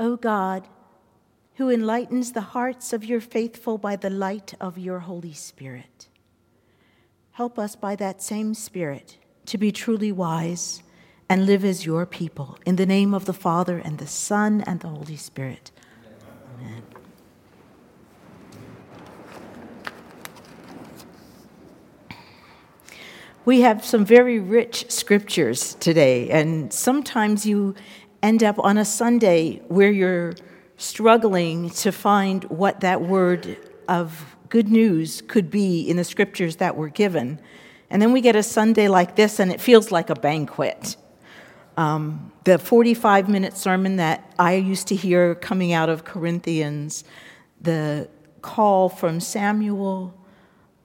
O God, who enlightens the hearts of your faithful by the light of your Holy Spirit, help us by that same Spirit to be truly wise and live as your people. In the name of the Father, and the Son, and the Holy Spirit. Amen. We have some very rich scriptures today, and sometimes you end up on a Sunday where you're struggling to find what that word of good news could be in the scriptures that were given. And then we get a Sunday like this, and it feels like a banquet. Um, the 45 minute sermon that I used to hear coming out of Corinthians, the call from Samuel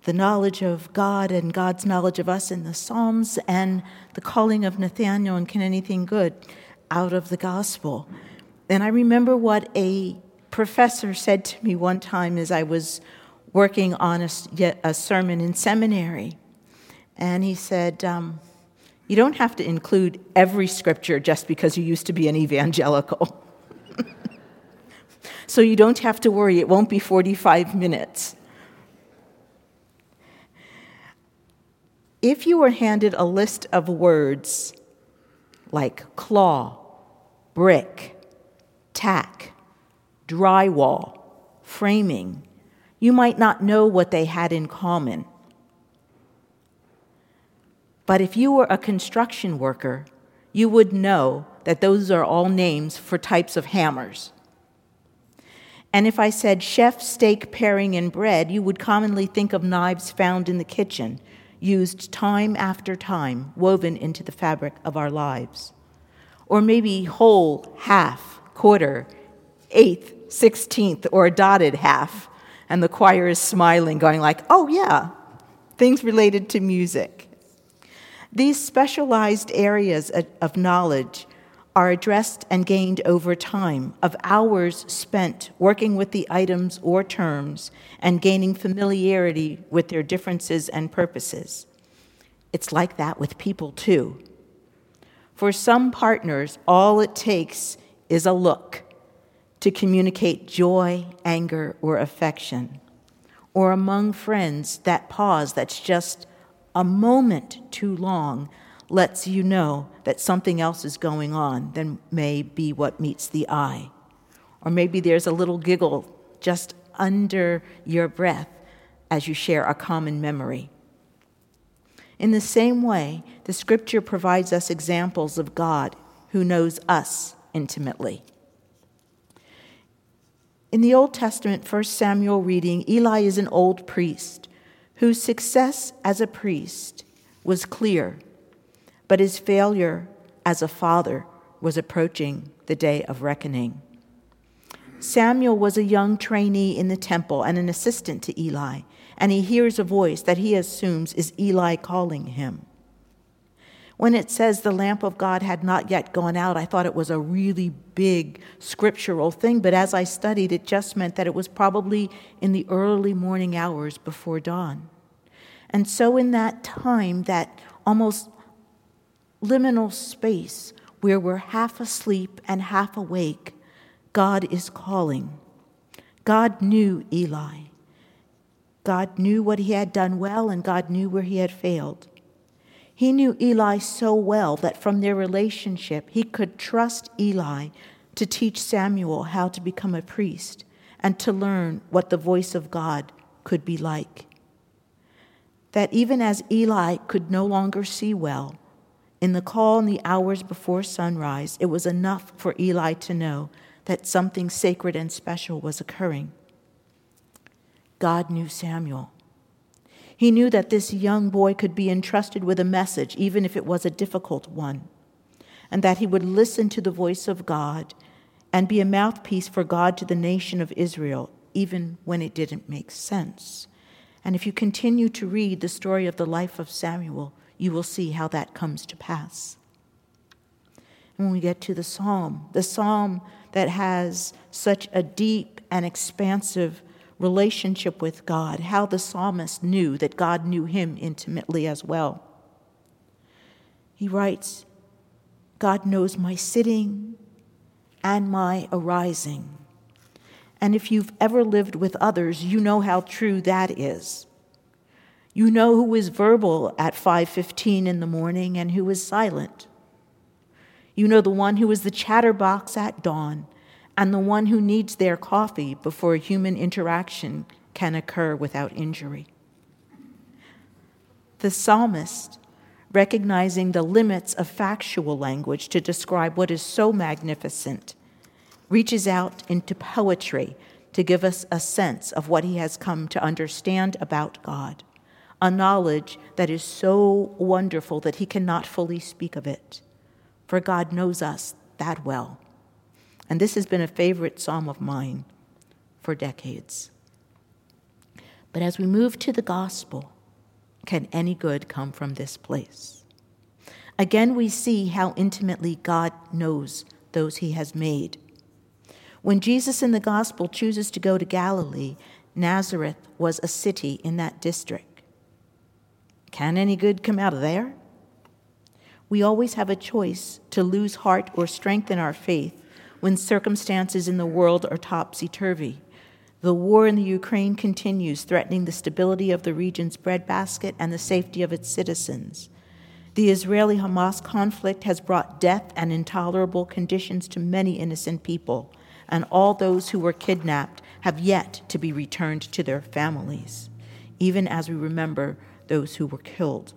the knowledge of God and God's knowledge of us in the Psalms and the calling of Nathaniel and can anything good out of the gospel. And I remember what a professor said to me one time as I was working on a, a sermon in seminary. And he said, um, You don't have to include every scripture just because you used to be an evangelical. so you don't have to worry, it won't be 45 minutes. If you were handed a list of words like claw, brick, tack, drywall, framing, you might not know what they had in common. But if you were a construction worker, you would know that those are all names for types of hammers. And if I said chef, steak, paring, and bread, you would commonly think of knives found in the kitchen used time after time, woven into the fabric of our lives. Or maybe whole, half, quarter, eighth, sixteenth, or a dotted half. And the choir is smiling, going like, oh yeah, things related to music. These specialized areas of knowledge are addressed and gained over time, of hours spent working with the items or terms and gaining familiarity with their differences and purposes. It's like that with people, too. For some partners, all it takes is a look to communicate joy, anger, or affection. Or among friends, that pause that's just a moment too long lets you know that something else is going on than may be what meets the eye. Or maybe there's a little giggle just under your breath as you share a common memory. In the same way, the scripture provides us examples of God who knows us intimately. In the Old Testament, 1 Samuel reading, Eli is an old priest whose success as a priest was clear but his failure as a father was approaching the day of reckoning. Samuel was a young trainee in the temple and an assistant to Eli, and he hears a voice that he assumes is Eli calling him. When it says the lamp of God had not yet gone out, I thought it was a really big scriptural thing, but as I studied, it just meant that it was probably in the early morning hours before dawn. And so, in that time, that almost liminal space where we're half asleep and half awake, God is calling. God knew Eli. God knew what he had done well, and God knew where he had failed. He knew Eli so well that from their relationship, he could trust Eli to teach Samuel how to become a priest and to learn what the voice of God could be like. That even as Eli could no longer see well, in the call in the hours before sunrise, it was enough for Eli to know that something sacred and special was occurring. God knew Samuel. He knew that this young boy could be entrusted with a message, even if it was a difficult one, and that he would listen to the voice of God and be a mouthpiece for God to the nation of Israel, even when it didn't make sense. And if you continue to read the story of the life of Samuel, you will see how that comes to pass. And when we get to the psalm, the psalm that has such a deep and expansive relationship with God, how the psalmist knew that God knew him intimately as well. He writes, God knows my sitting and my arising. And if you've ever lived with others, you know how true that is. You know who is verbal at 5:15 in the morning and who is silent. You know the one who is the chatterbox at dawn and the one who needs their coffee before human interaction can occur without injury. The psalmist, recognizing the limits of factual language to describe what is so magnificent, reaches out into poetry to give us a sense of what he has come to understand about God a knowledge that is so wonderful that he cannot fully speak of it. For God knows us that well. And this has been a favorite psalm of mine for decades. But as we move to the gospel, can any good come from this place? Again, we see how intimately God knows those he has made. When Jesus in the gospel chooses to go to Galilee, Nazareth was a city in that district. Can any good come out of there? We always have a choice to lose heart or strengthen our faith when circumstances in the world are topsy turvy. The war in the Ukraine continues, threatening the stability of the region's breadbasket and the safety of its citizens. The Israeli Hamas conflict has brought death and intolerable conditions to many innocent people, and all those who were kidnapped have yet to be returned to their families, even as we remember those who were killed.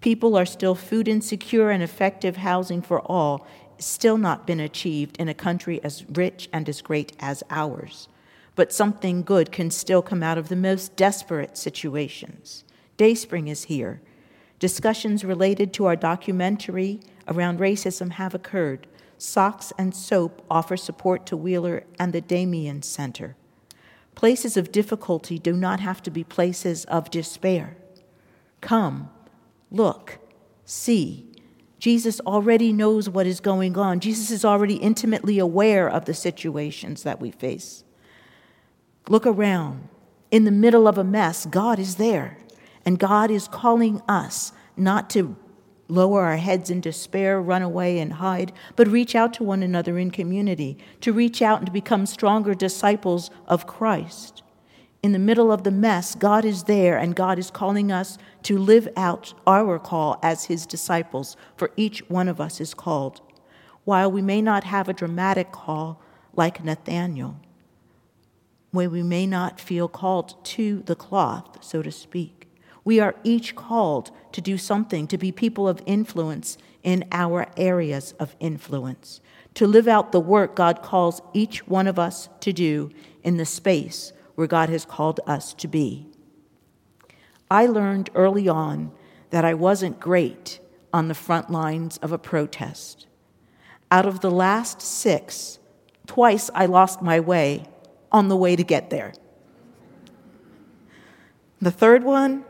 People are still food insecure, and effective housing for all still not been achieved in a country as rich and as great as ours. But something good can still come out of the most desperate situations. Dayspring is here. Discussions related to our documentary around racism have occurred. Socks and Soap offer support to Wheeler and the Damien Center. Places of difficulty do not have to be places of despair. Come, look, see. Jesus already knows what is going on. Jesus is already intimately aware of the situations that we face. Look around. In the middle of a mess, God is there. And God is calling us not to lower our heads in despair, run away, and hide, but reach out to one another in community, to reach out and to become stronger disciples of Christ in the middle of the mess, God is there and God is calling us to live out our call as His disciples, for each one of us is called. While we may not have a dramatic call like Nathaniel, where we may not feel called to the cloth, so to speak, we are each called to do something, to be people of influence in our areas of influence, to live out the work God calls each one of us to do in the space where God has called us to be. I learned early on that I wasn't great on the front lines of a protest. Out of the last six, twice I lost my way on the way to get there. The third one,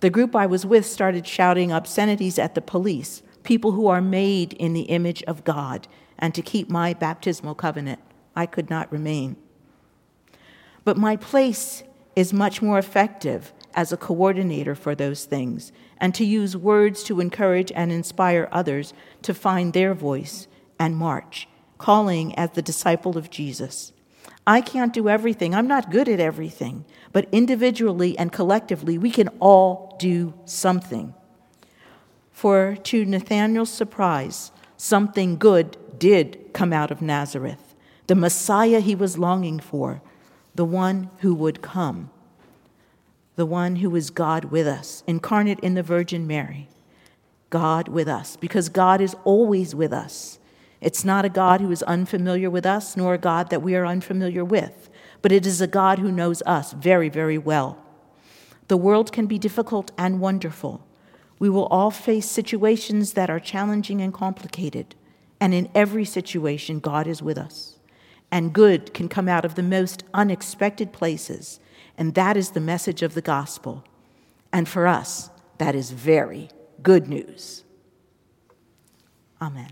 the group I was with started shouting obscenities at the police, people who are made in the image of God, and to keep my baptismal covenant, I could not remain. But my place is much more effective as a coordinator for those things and to use words to encourage and inspire others to find their voice and march, calling as the disciple of Jesus. I can't do everything. I'm not good at everything. But individually and collectively, we can all do something. For to Nathanael's surprise, something good did come out of Nazareth. The Messiah he was longing for, the one who would come, the one who is God with us, incarnate in the Virgin Mary. God with us, because God is always with us. It's not a God who is unfamiliar with us, nor a God that we are unfamiliar with, but it is a God who knows us very, very well. The world can be difficult and wonderful. We will all face situations that are challenging and complicated, and in every situation, God is with us and good can come out of the most unexpected places. And that is the message of the gospel. And for us, that is very good news. Amen.